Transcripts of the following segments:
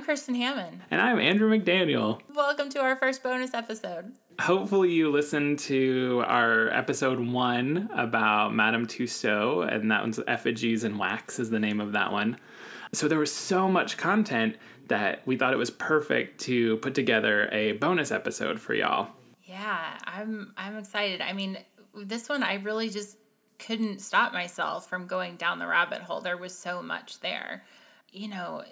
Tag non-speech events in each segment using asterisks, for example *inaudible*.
I'm Kristen Hammond. And I'm Andrew McDaniel. Welcome to our first bonus episode. Hopefully, you listened to our episode one about Madame Tussaud, and that one's Effigies and Wax is the name of that one. So there was so much content that we thought it was perfect to put together a bonus episode for y'all. Yeah, I'm I'm excited. I mean, this one I really just couldn't stop myself from going down the rabbit hole. There was so much there. You know,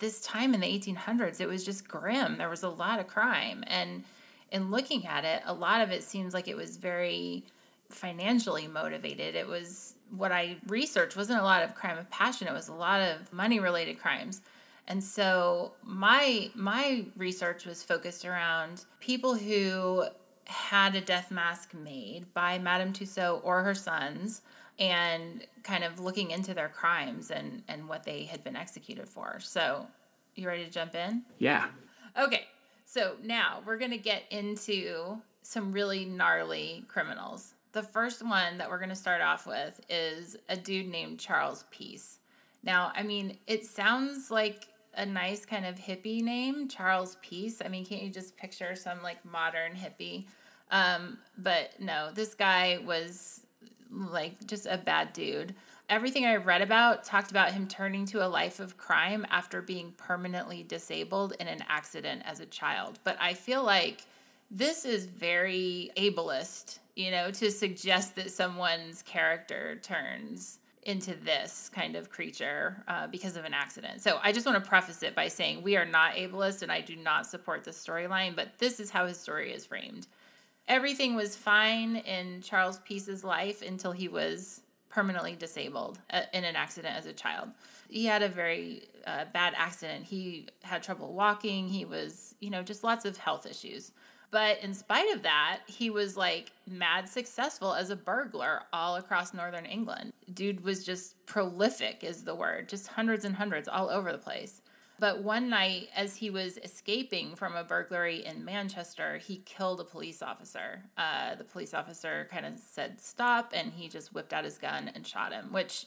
this time in the 1800s, it was just grim. There was a lot of crime. And in looking at it, a lot of it seems like it was very financially motivated. It was what I researched wasn't a lot of crime of passion, it was a lot of money related crimes. And so my my research was focused around people who had a death mask made by Madame Tussaud or her sons and kind of looking into their crimes and, and what they had been executed for. So, you ready to jump in? Yeah. Okay. So, now we're going to get into some really gnarly criminals. The first one that we're going to start off with is a dude named Charles Peace. Now, I mean, it sounds like a nice kind of hippie name, Charles Peace. I mean, can't you just picture some like modern hippie? Um, but no, this guy was like just a bad dude. Everything I read about talked about him turning to a life of crime after being permanently disabled in an accident as a child. But I feel like this is very ableist, you know, to suggest that someone's character turns into this kind of creature uh, because of an accident. So I just want to preface it by saying we are not ableist and I do not support this storyline, but this is how his story is framed everything was fine in Charles Peace's life until he was permanently disabled uh, in an accident as a child. He had a very uh, bad accident. He had trouble walking. He was, you know, just lots of health issues. But in spite of that, he was like mad successful as a burglar all across northern England. Dude was just prolific, is the word, just hundreds and hundreds all over the place. But one night, as he was escaping from a burglary in Manchester, he killed a police officer. Uh, the police officer kind of said stop, and he just whipped out his gun and shot him, which,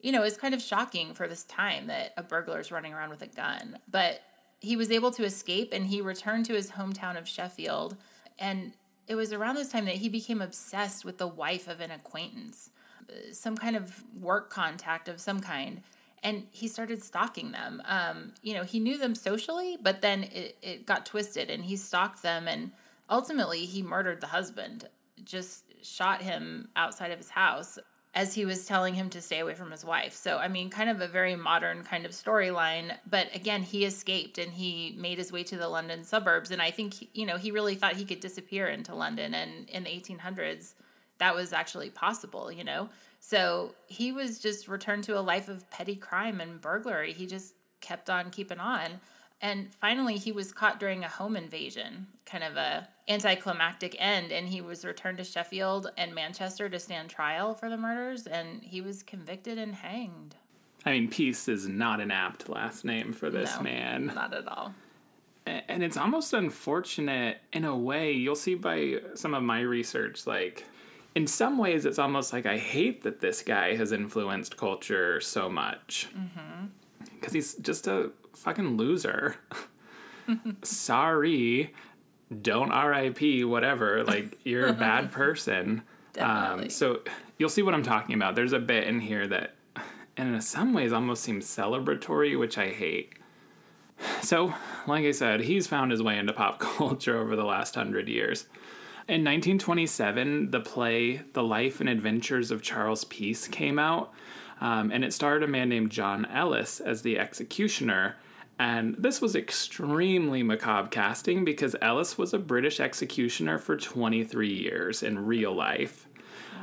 you know, is kind of shocking for this time that a burglar is running around with a gun. But he was able to escape and he returned to his hometown of Sheffield. And it was around this time that he became obsessed with the wife of an acquaintance, some kind of work contact of some kind and he started stalking them. Um, you know, he knew them socially, but then it, it got twisted and he stalked them and ultimately he murdered the husband, just shot him outside of his house as he was telling him to stay away from his wife. So, I mean, kind of a very modern kind of storyline. But again, he escaped and he made his way to the London suburbs. And I think, you know, he really thought he could disappear into London. And in the 1800s, that was actually possible, you know? So he was just returned to a life of petty crime and burglary. He just kept on keeping on. And finally, he was caught during a home invasion, kind of a anticlimactic end, and he was returned to Sheffield and Manchester to stand trial for the murders, and he was convicted and hanged. I mean, Peace is not an apt last name for this no, man. Not at all. And it's almost unfortunate in a way. You'll see by some of my research, like in some ways, it's almost like I hate that this guy has influenced culture so much. Because mm-hmm. he's just a fucking loser. *laughs* Sorry. Don't RIP, whatever. Like, you're a bad *laughs* person. Definitely. Um, so, you'll see what I'm talking about. There's a bit in here that, in some ways, almost seems celebratory, which I hate. So, like I said, he's found his way into pop *laughs* culture over the last hundred years. In 1927, the play The Life and Adventures of Charles Peace came out, um, and it starred a man named John Ellis as the executioner. And this was extremely macabre casting because Ellis was a British executioner for 23 years in real life.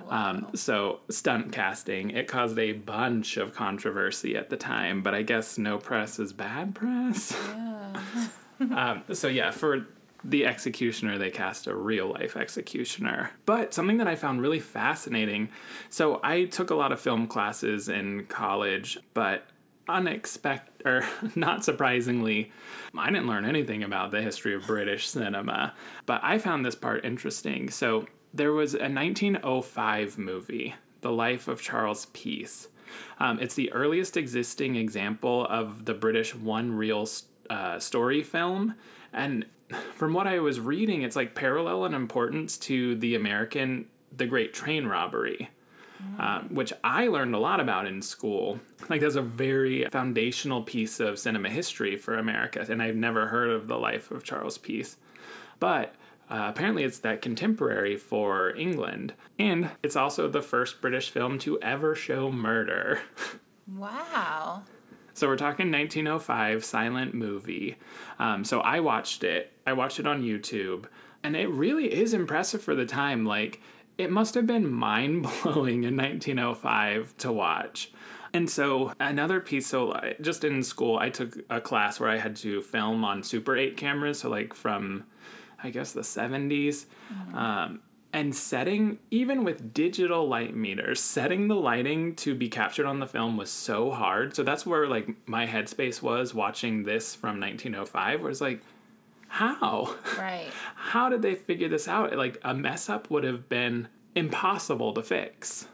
Wow. Um, so, stunt casting, it caused a bunch of controversy at the time, but I guess no press is bad press. Yeah. *laughs* um, so, yeah, for the executioner, they cast a real life executioner. But something that I found really fascinating so I took a lot of film classes in college, but unexpected or *laughs* not surprisingly i didn't learn anything about the history of british cinema but i found this part interesting so there was a 1905 movie the life of charles peace um, it's the earliest existing example of the british one reel uh, story film. And from what I was reading, it's like parallel in importance to the American, the Great Train Robbery. Uh, which I learned a lot about in school. Like, that's a very foundational piece of cinema history for America, and I've never heard of the life of Charles Peace. But uh, apparently, it's that contemporary for England, and it's also the first British film to ever show murder. *laughs* Wow. So we're talking 1905 silent movie. Um, so I watched it. I watched it on YouTube, and it really is impressive for the time. Like it must have been mind blowing in 1905 to watch. And so another piece, so just in school, I took a class where I had to film on Super 8 cameras, so like from, I guess, the 70s. Um, and setting, even with digital light meters, setting the lighting to be captured on the film was so hard. So that's where like my headspace was watching this from 1905, where it's like, how? Right. *laughs* how did they figure this out? Like a mess up would have been impossible to fix.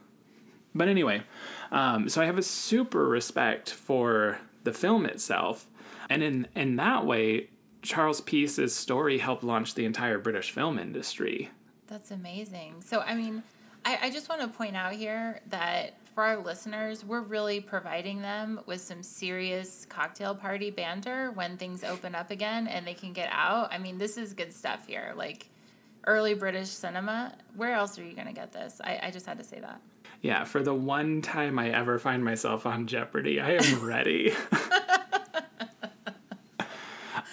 But anyway, um, so I have a super respect for the film itself, and in in that way, Charles Peace's story helped launch the entire British film industry. That's amazing. So, I mean, I, I just want to point out here that for our listeners, we're really providing them with some serious cocktail party banter when things open up again and they can get out. I mean, this is good stuff here. Like early British cinema. Where else are you going to get this? I, I just had to say that. Yeah, for the one time I ever find myself on Jeopardy, I am *laughs* ready.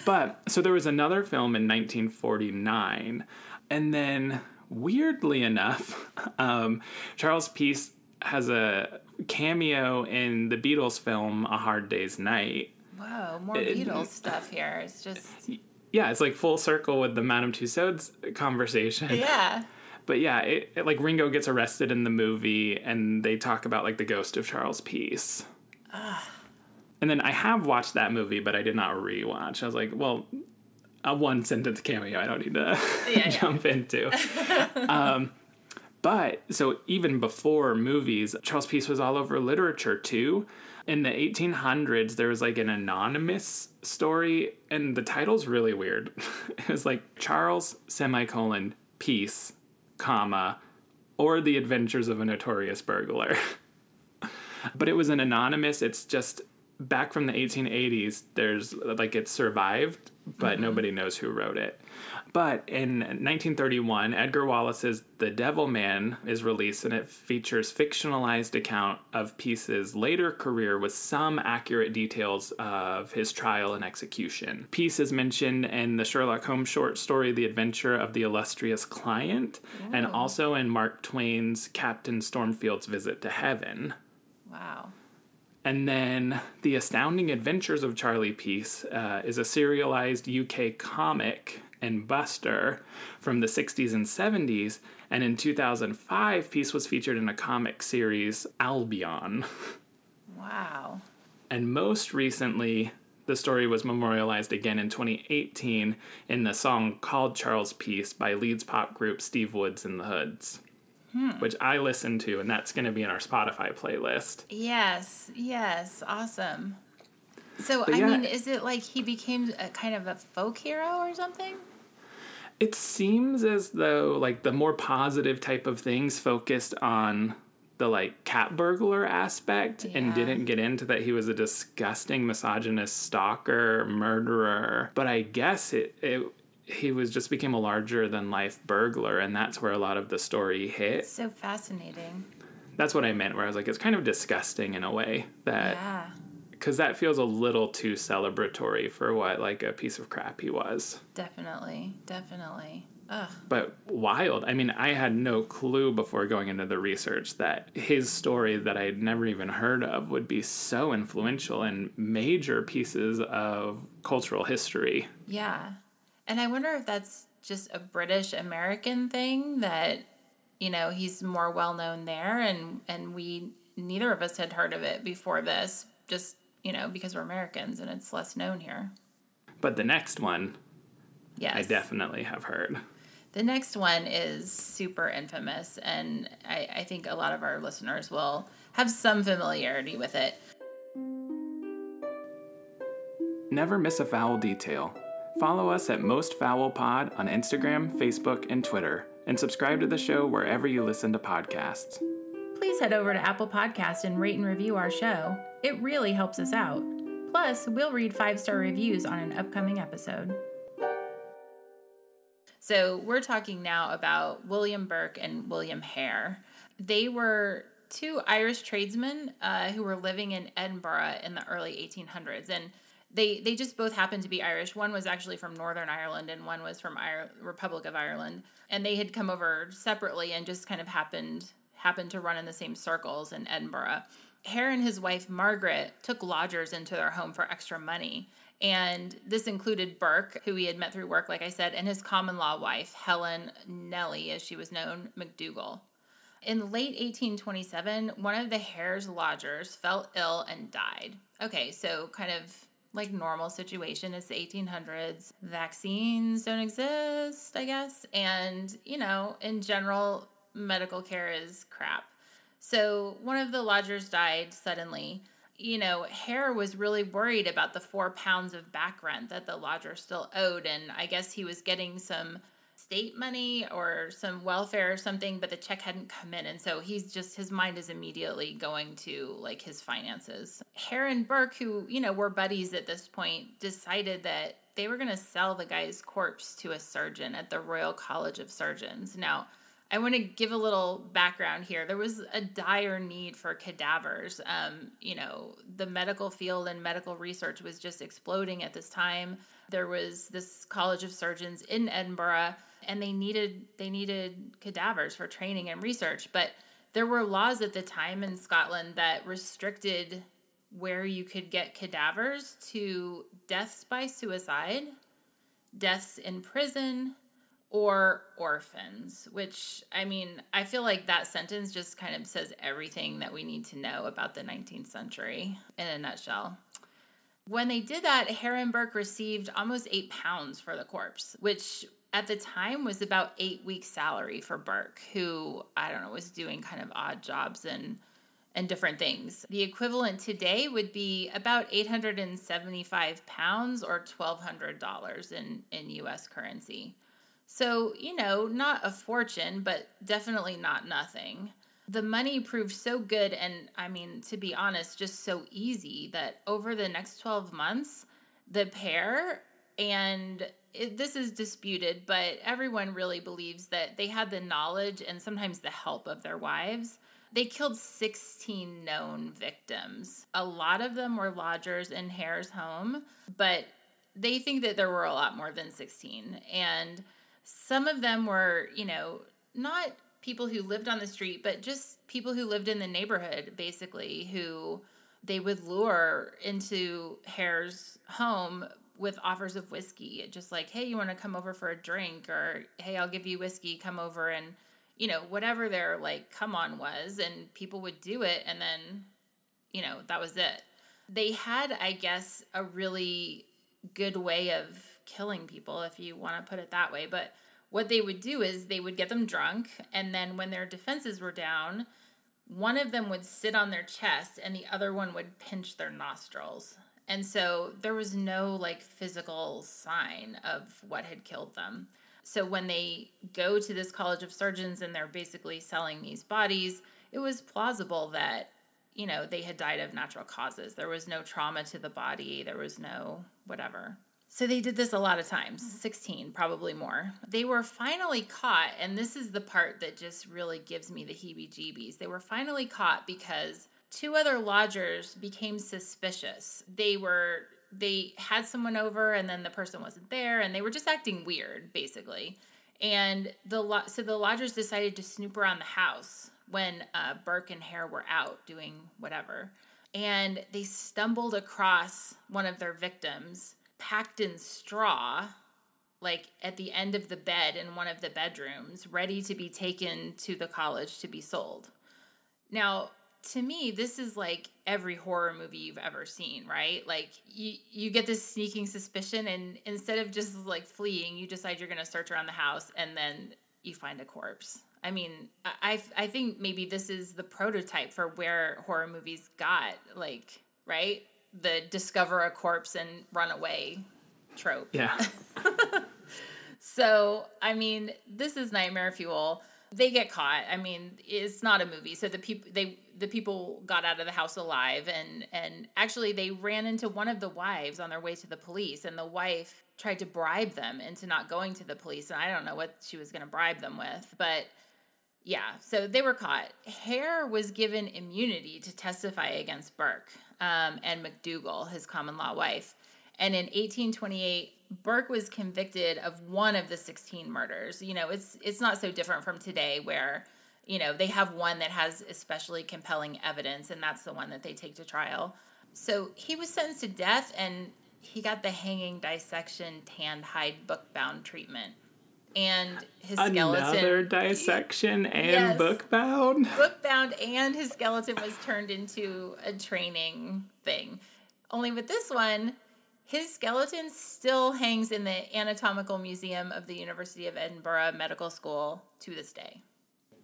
but so there was another film in 1949, and then weirdly enough, *laughs* um, Charles Peace has a cameo in the Beatles film A Hard Day's Night. Whoa, more It- Beatles stuff here. It's just, Yeah, it's like full circle with the Madame Tussauds conversation. yeah. *laughs* But yeah, it, it- like Ringo gets arrested in the movie, and they talk about like the ghost of Charles Peace. And then I have watched that movie, but I did not rewatch. I was like, well, a one sentence cameo, I don't need to yeah. *laughs* jump into. *laughs* um, but so even before movies, Charles Peace was all over literature too. In the 1800s, there was like an anonymous story, and the title's really weird. *laughs* it was like Charles semicolon Peace, comma, or the adventures of a notorious burglar. but it was an anonymous. It's just back from the 1880s. There's like it survived, but mm-hmm. nobody knows who wrote it. But in 1931, Edgar Wallace's The Devil Man is released, and it features fictionalized account of Peace's later career with some accurate details of his trial and execution. Peace is mentioned in the Sherlock Holmes short story The Adventure of the Illustrious Client, and also in Mark Twain's Captain Stormfield's Visit to Heaven. Wow. And then The Astounding Adventures of Charlie Peace uh, is a serialized UK comic and Buster from the 60s and 70s. And in 2005, Peace was featured in a comic series, Albion. Wow. And most recently, the story was memorialized again in 2018 in the song called Charles Peace by Leeds pop group Steve Woods and the Hoods, Hmm. which I listened to, and that's going to be in our Spotify playlist. Yes, yes, awesome. So, But I yeah. mean, is it like he became a kind of a folk hero or something? It seems as though like the more positive type of things focused on the like cat burglar aspect and didn't get into that he was a disgusting misogynist stalker murderer but i guess it, it he was just became a larger than life burglar and that's where a lot of the story hit So fascinating. that's what i meant where i was like it's kind of disgusting in a way that Yeah. because that feels a little too celebratory for what like a piece of crap he was Definitely. Definitely. Ugh. but wild. I mean, I had no clue before going into the research that his story that I had never even heard of would be so influential in major pieces of cultural history. Yeah. And I wonder if that's just a British American thing that, you know, he's more well known there and and we neither of us had heard of it before this, just, you know, because we're Americans and it's less known here. But the next one, Yes. I definitely have heard. The next one is super infamous, and I, I think a lot of our listeners will have some familiarity with it. Never miss a foul detail. Follow us at Most Foul Pod on Instagram, Facebook, and Twitter, and subscribe to the show wherever you listen to podcasts. Please head over to Apple Podcast and rate and review our show. It really helps us out. Plus, we'll read five star reviews on an upcoming episode. So, we're talking now about William Burke and William Hare. They were two Irish tradesmen uh, who were living in Edinburgh in the early 1800s. And they, they just both happened to be Irish. One was actually from Northern Ireland, and one was from Ire- Republic of Ireland. And they had come over separately and just kind of happened happened to run in the same circles in Edinburgh. Hare and his wife Margaret took lodgers into their home for extra money. And this included Burke, who he had met through work, like I said, and his common law wife, Helen Nellie, as she was known, McDougall. In late 1827, one of the Hare's lodgers fell ill and died. Okay, so kind of like normal situation. It's the 1800s. Vaccines don't exist, I guess. And, you know, in general, medical care is crap. So one of the lodgers died suddenly you know, Hare was really worried about the four pounds of back rent that the lodger still owed. And I guess he was getting some state money or some welfare or something, but the check hadn't come in. And so he's just, his mind is immediately going to like his finances. Hare Burke, who, you know, were buddies at this point, decided that they were going to sell the guy's corpse to a surgeon at the Royal College of Surgeons. Now, I want to give a little background here. There was a dire need for cadavers. Um, you know, the medical field and medical research was just exploding at this time. There was this College of Surgeons in Edinburgh, and they needed they needed cadavers for training and research. But there were laws at the time in Scotland that restricted where you could get cadavers to deaths by suicide, deaths in prison, or orphans, which I mean, I feel like that sentence just kind of says everything that we need to know about the 19th century in a nutshell. When they did that, Burke received almost eight pounds for the corpse, which at the time was about eight weeks' salary for Burke, who I don't know was doing kind of odd jobs and and different things. The equivalent today would be about 875 pounds or $1,200 in, in US currency. So, you know, not a fortune, but definitely not nothing. The money proved so good and, I mean, to be honest, just so easy that over the next 12 months, the pair and it, this is disputed, but everyone really believes that they had the knowledge and sometimes the help of their wives. They killed 16 known victims. A lot of them were lodgers in Hare's home, but they think that there were a lot more than 16. And some of them were, you know, not people who lived on the street, but just people who lived in the neighborhood, basically, who they would lure into Hare's home with offers of whiskey, just like, hey, you want to come over for a drink, or hey, I'll give you whiskey, come over, and you know, whatever their like come on was, and people would do it, and then, you know, that was it. They had, I guess, a really good way of killing people, if you want to put it that way. But what they would do is they would get them drunk, and then when their defenses were down, one of them would sit on their chest and the other one would pinch their nostrils. And so there was no like physical sign of what had killed them. So when they go to this College of Surgeons and they're basically selling these bodies, it was plausible that, you know, they had died of natural causes. There was no trauma to the body, there was no whatever. So they did this a lot of times, mm-hmm. 16, probably more. They were finally caught, and this is the part that just really gives me the heebie jeebies. They were finally caught because two other lodgers became suspicious. They were they had someone over and then the person wasn't there and they were just acting weird basically. And the so the lodgers decided to snoop around the house when uh, Burke and Hare were out doing whatever. And they stumbled across one of their victims packed in straw, like at the end of the bed in one of the bedrooms, ready to be taken to the college to be sold. Now, to me, this is like every horror movie you've ever seen, right? Like you you get this sneaking suspicion and instead of just like fleeing, you decide you're going to search around the house and then you find a corpse. I mean, I I think maybe this is the prototype for where horror movies got like, right? the discover a corpse and run away trope. Yeah. *laughs* So, I mean, this is nightmare fuel. They get caught. I mean, it's not a movie. So the people they the people got out of the house alive and and actually they ran into one of the wives on their way to the police and the wife tried to bribe them into not going to the police and I don't know what she was going to bribe them with, but yeah, so they were caught. Hare was given immunity to testify against Burke um, and McDougal, his common law wife. And in 1828, Burke was convicted of one of the 16 murders. You know, it's it's not so different from today where, you know, they have one that has especially compelling evidence and that's the one that they take to trial. So he was sentenced to death and he got the hanging dissection tanned hide bookbound treatment. And his skeleton Another dissection and Yes. bookbound. *laughs* bookbound and his skeleton was turned into a training thing. Only with this one, his skeleton still hangs in the Anatomical Museum of the University of Edinburgh Medical School to this day,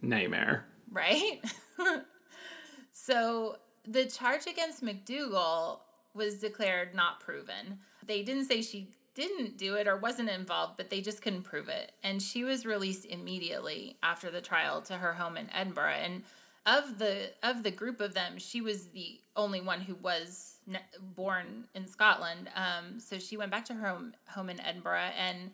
Nightmare. right? *laughs* so the charge against McDougal was declared not proven. They didn't say she didn't do it or wasn't involved, but they just couldn't prove it. And she was released immediately after the trial to her home in Edinburgh. And of the of the group of them, she was the only one who was ne- born in Scotland. Um, so she went back to her home home in Edinburgh. And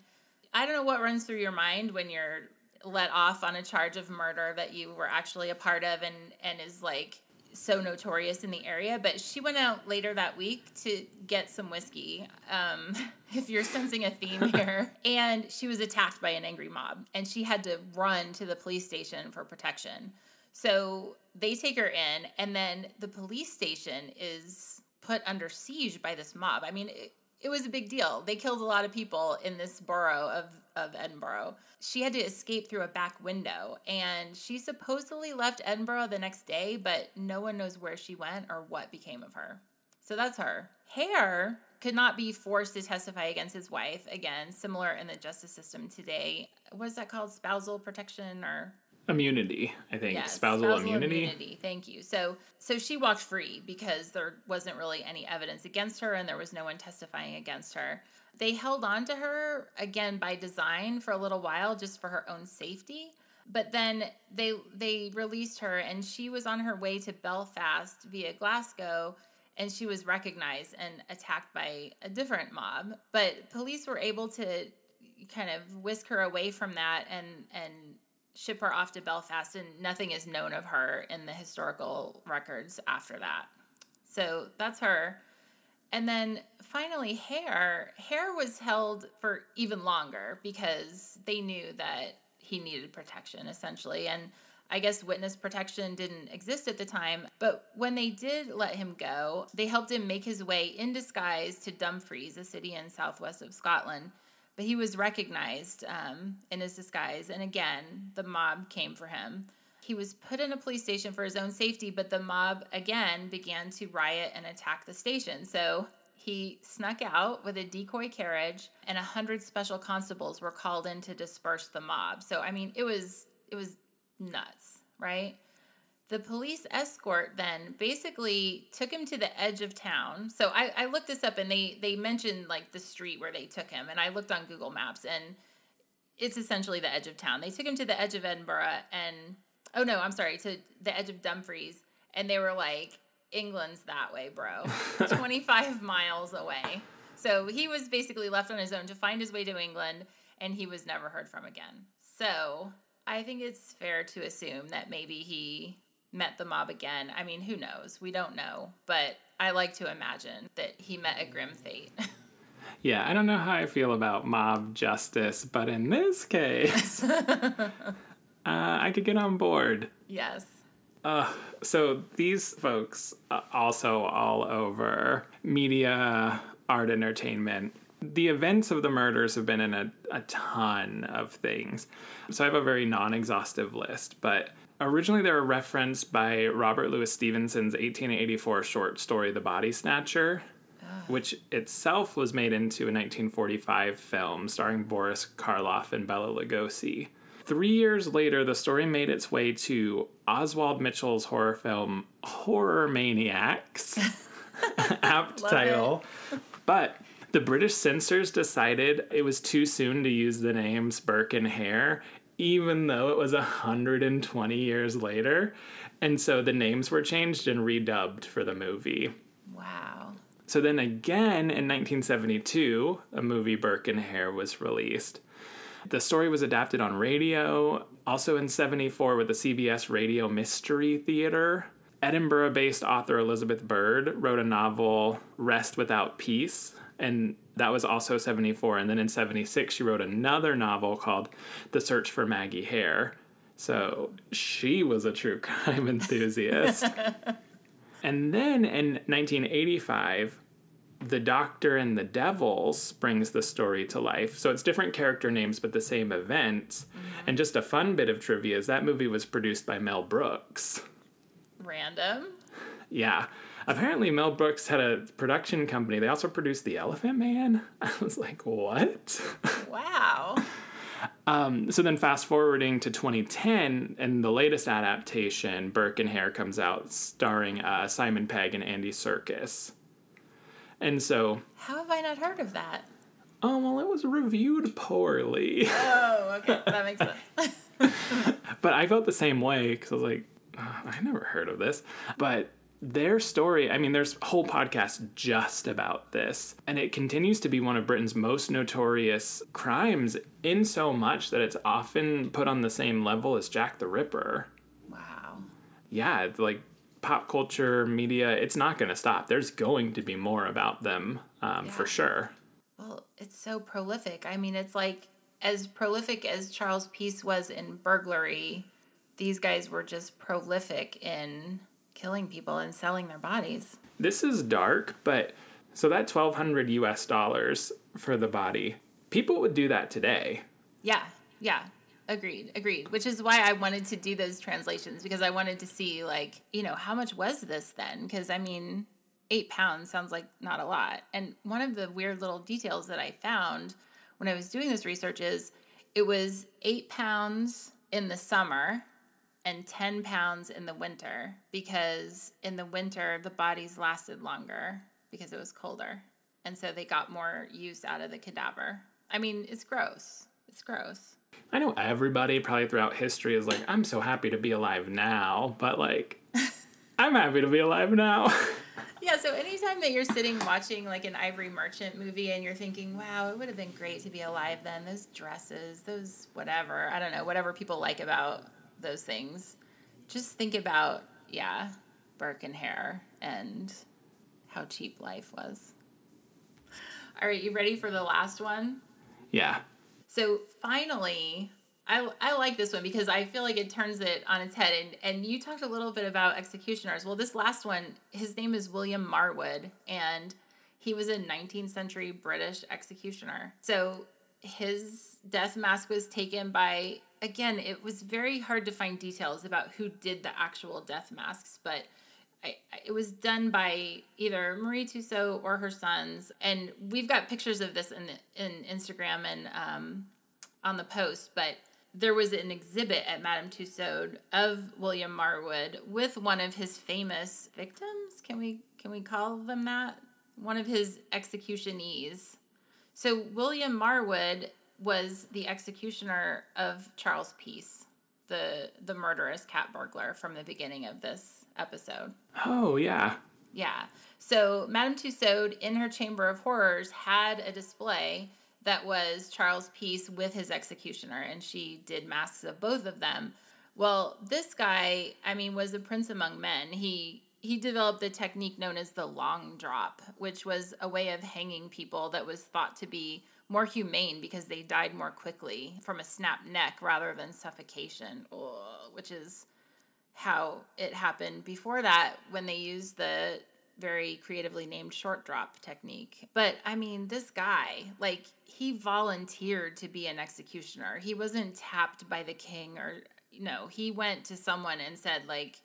I don't know what runs through your mind when you're let off on a charge of murder that you were actually a part of and and is like so notorious in the area but she went out later that week to get some whiskey um, *laughs* if you're sensing a theme *laughs* here. And she was attacked by an angry mob and she had to run to the police station for protection. So they take her in and then the police station is put under siege by this mob. I mean it, it was a big deal. They killed a lot of people in this borough of, of Edinburgh. She had to escape through a back window, and she supposedly left Edinburgh the next day, but no one knows where she went or what became of her. So that's her. Hare could not be forced to testify against his wife. Again, similar in the justice system today. What is that called? Spousal protection or Immunity, I think. Yes, spousal, immunity. Thank you. So so she walked free because there wasn't really any evidence against her and there was no one testifying against her. They held on to her again by design for a little while just for her own safety. But then they they released her and she was on her way to Belfast via Glasgow and she was recognized and attacked by a different mob. But police were able to kind of whisk her away from that and and ship her off to Belfast, and nothing is known of her in the historical records after that. So that's her. And then finally, Hare. Hare was held for even longer because they knew that he needed protection, essentially. And I guess witness protection didn't exist at the time. But when they did let him go, they helped him make his way in disguise to Dumfries, a city in southwest of Scotland but he was recognized um, in his disguise. And again, the mob came for him. He was put in a police station for his own safety, but the mob again began to riot and attack the station. So he snuck out with a decoy carriage, and a hundred special constables were called in to disperse the mob. So I mean, it was it was nuts, right? the police escort then basically took him to the edge of town. So I, I looked this up and they they mentioned like the street where they took him, and I looked on Google Maps and it's essentially the edge of town. They took him to the edge of Edinburgh and oh no, I'm sorry, to the edge of Dumfries, and they were like, England's that way, bro, *laughs* 25 miles away. So he was basically left on his own to find his way to England, and he was never heard from again. So I think it's fair to assume that maybe he met the mob again. I mean, who knows? We don't know. But I like to imagine that he met a grim fate. *laughs* Yeah, I don't know how I feel about mob justice, but in this case, *laughs* uh, I could get on board. yes. Uh, so these folks uh, also all over media, art, entertainment. The events of the murders have been in a, a ton of things. So I have a very non exhaustive list, but originally they were referenced by Robert Louis Stevenson's 1884 short story, The Body Snatcher, which itself was made into a 1945 film starring Boris Karloff and Bela Lugosi. Three years later, the story made its way to Oswald Mitchell's horror film Horror Maniacs, *laughs* apt Love title. But the British censors decided it was too soon to use the names Burke and Hare, even though it was 120 years later. And so the names were changed and redubbed for the movie. Wow. So then again in 1972, a movie Burke and Hare was released. The story was adapted on radio, also in 74 with the CBS Radio Mystery Theater. Edinburgh based author Elizabeth Byrd wrote a novel, Rest Without Peace, and that was also 74. And then in 76, she wrote another novel called The Search for Maggie Hare. So she was a true *laughs* crime enthusiast. *laughs* and then in 1985, The Doctor and the Devils brings the story to life. So it's different character names, but the same events. And just a fun bit of trivia is that movie was produced by Mel Brooks. Random. Yeah. Apparently, Mel Brooks had a production company. They also produced The Elephant Man. *laughs* I was like, what? *laughs* Wow. Um, so then, fast forwarding to 2010, and the latest adaptation, Burke and Hare, comes out starring uh, Simon Pegg and Andy Serkis. And so, How have I not heard of that? oh, well, it was reviewed poorly. Oh, okay. *laughs* That makes sense. *laughs* but I felt the same way because I was like, "Oh, I never heard of this. But their story, I mean, there's whole podcasts just about this. And it continues to be one of Britain's most notorious crimes in so much that it's often put on the same level as Jack the Ripper. wow. Yeah, it's like pop culture, media, it's not going to stop. There's going to be more about them um, for sure. Well, it's so prolific. I mean, it's like as prolific as Charles Peace was in burglary, these guys were just prolific in killing people and selling their bodies. This is dark, but so that 1200 US dollars for the body, people would do that today. Yeah, yeah. Agreed, agreed. Which is why I wanted to do those translations because I wanted to see, like, you know, how much was this then? Because, I mean, eight pounds sounds like not a lot. And one of the weird little details that I found when I was doing this research is it was eight pounds in the summer and 10 pounds in the winter because in the winter the bodies lasted longer because it was colder. And so they got more use out of the cadaver. I mean, it's gross. It's gross. I know everybody probably throughout history is like, I'm so happy to be alive now, but like, *laughs* I'm happy to be alive now. Yeah, so anytime that you're sitting watching like an Ivory Merchant movie and you're thinking, wow, it would have been great to be alive then, those dresses, those whatever, I don't know, whatever people like about those things, just think about, yeah, Burke and Hare and how cheap life was. All right, you ready for the last one? yeah. So finally, I, I like this one because I feel like it turns it on its head. And, and you talked a little bit about executioners. Well, this last one, his name is William Marwood, and he was a 19th century British executioner. So his death mask was taken by, again, it was very hard to find details about who did the actual death masks, but I, it was done by either Marie Tussaud or her sons, and we've got pictures of this in in Instagram and um, on the post. But there was an exhibit at Madame Tussaud of William Marwood with one of his famous victims. Can we can we call them that? One of his executionees. So William Marwood was the executioner of Charles Peace, the the murderous cat burglar from the beginning of this episode. Oh, yeah. Yeah. So Madame Tussaud in her Chamber of Horrors had a display that was Charles Peace with his executioner, and she did masks of both of them. Well, this guy, I mean, was a prince among men. He he developed the technique known as the long drop, which was a way of hanging people that was thought to be more humane because they died more quickly from a snap neck rather than suffocation, which is how it happened before that when they used the very creatively named short drop technique. But I mean, this guy, like, he volunteered to be an executioner. He wasn't tapped by the king or, you know, he went to someone and said, like,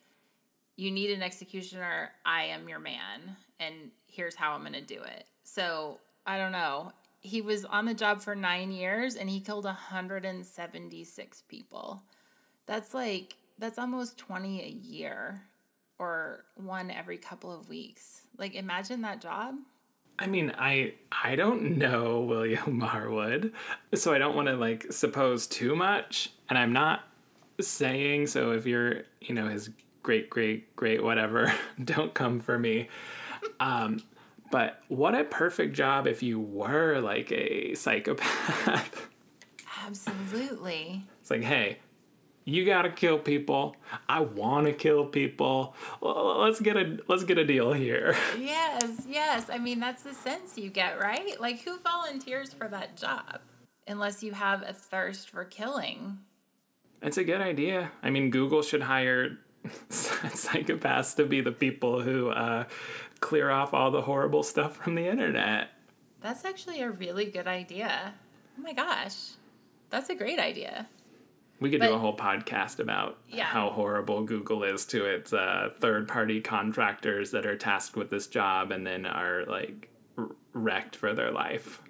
you need an executioner. I am your man. And here's how I'm going to do it. So I don't know. He was on the job for nine years and he killed 176 people. That's like, that's almost 20 a year or one every couple of weeks. Like imagine that job. I mean, I I don't know *laughs* William Marwood, so I don't want to like suppose too much, and I'm not saying so if you're, you know, his great great great whatever, *laughs* don't come for me. Um but what a perfect job if you were like a psychopath. *laughs* Absolutely. It's like, hey, you gotta kill people. I want to kill people. Let's get a let's get a deal here. *laughs* Yes, yes. I mean, that's the sense you get, right? Like, who volunteers for that job unless you have a thirst for killing? It's a good idea. I mean, Google should hire *laughs* psychopaths to be the people who uh, clear off all the horrible stuff from the internet. That's actually a really good idea. Oh my gosh. That's a great idea. We could but, do a whole podcast about yeah. how horrible Google is to its uh, third party contractors that are tasked with this job and then are like r- wrecked for their life.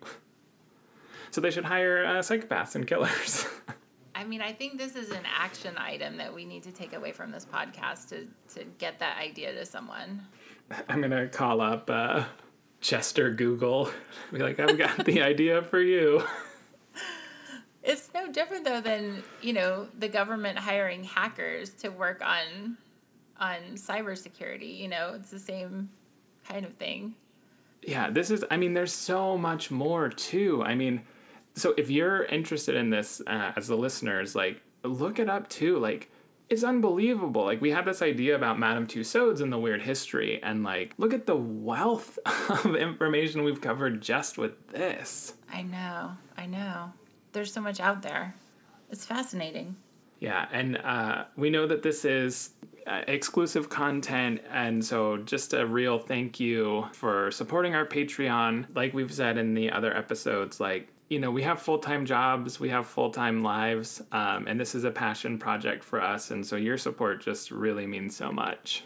so they should hire uh, psychopaths and killers. *laughs* I mean, I think this is an action item that we need to take away from this podcast to, to get that idea to someone. I'm going to call up uh, Chester Google. Be like, I've got the idea for you. *laughs* It's no different though than you know the government hiring hackers to work on on cybersecurity. You know, it's the same kind of thing. Yeah, this is. I mean, there's so much more too. I mean, so if you're interested in this uh, as the listeners, like look it up too. Like it's unbelievable. Like we have this idea about Madame Tussauds and the weird history, and like look at the wealth *laughs* of information we've covered just with this. I know. I know there's so much out there. It's fascinating. Yeah, and uh, we know that this is uh, exclusive content, and so just a real thank you for supporting our Patreon. Like we've said in the other episodes, like you know, we have full time jobs, we have full time lives, um, and this is a passion project for us, and so your support just really means so much.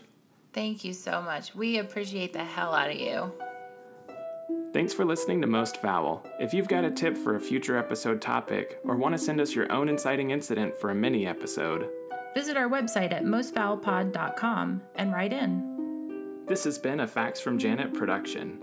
Thank you so much. We appreciate the hell out of you. Thanks for listening to Most Foul. If you've got a tip for a future episode topic, or want to send us your own inciting incident for a mini episode, visit our website at mostfoulpod.com and write in. This has been a Facts from Janet production.